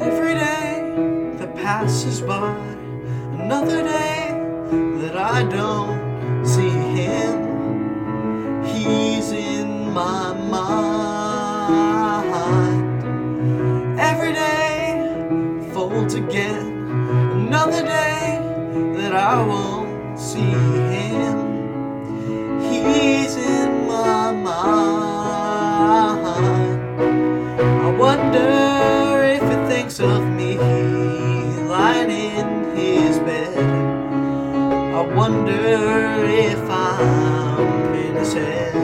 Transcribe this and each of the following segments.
Every day that passes by, another day that I don't see him, he's in my mind. Every day folds again, another day that I won't see him. Wonder if I'm in his head.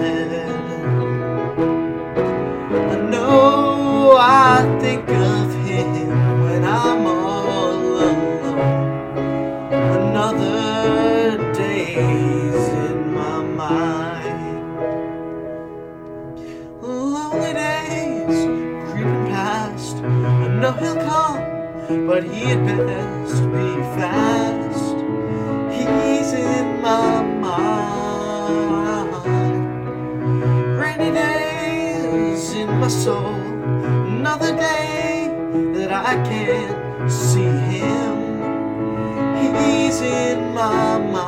I know I think of him when I'm all alone. Another day's in my mind. Lonely days creeping past. I know he'll come, but he'd best be fast. In my mind. Rainy days in my soul. Another day that I can't see him. He's in my mind.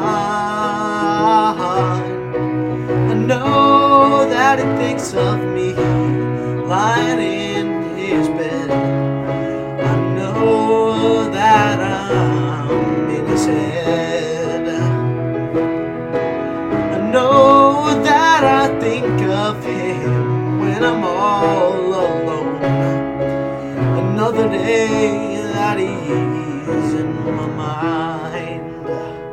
I know that he thinks of me lying think of him when I'm all alone. Another day that he's in my mind.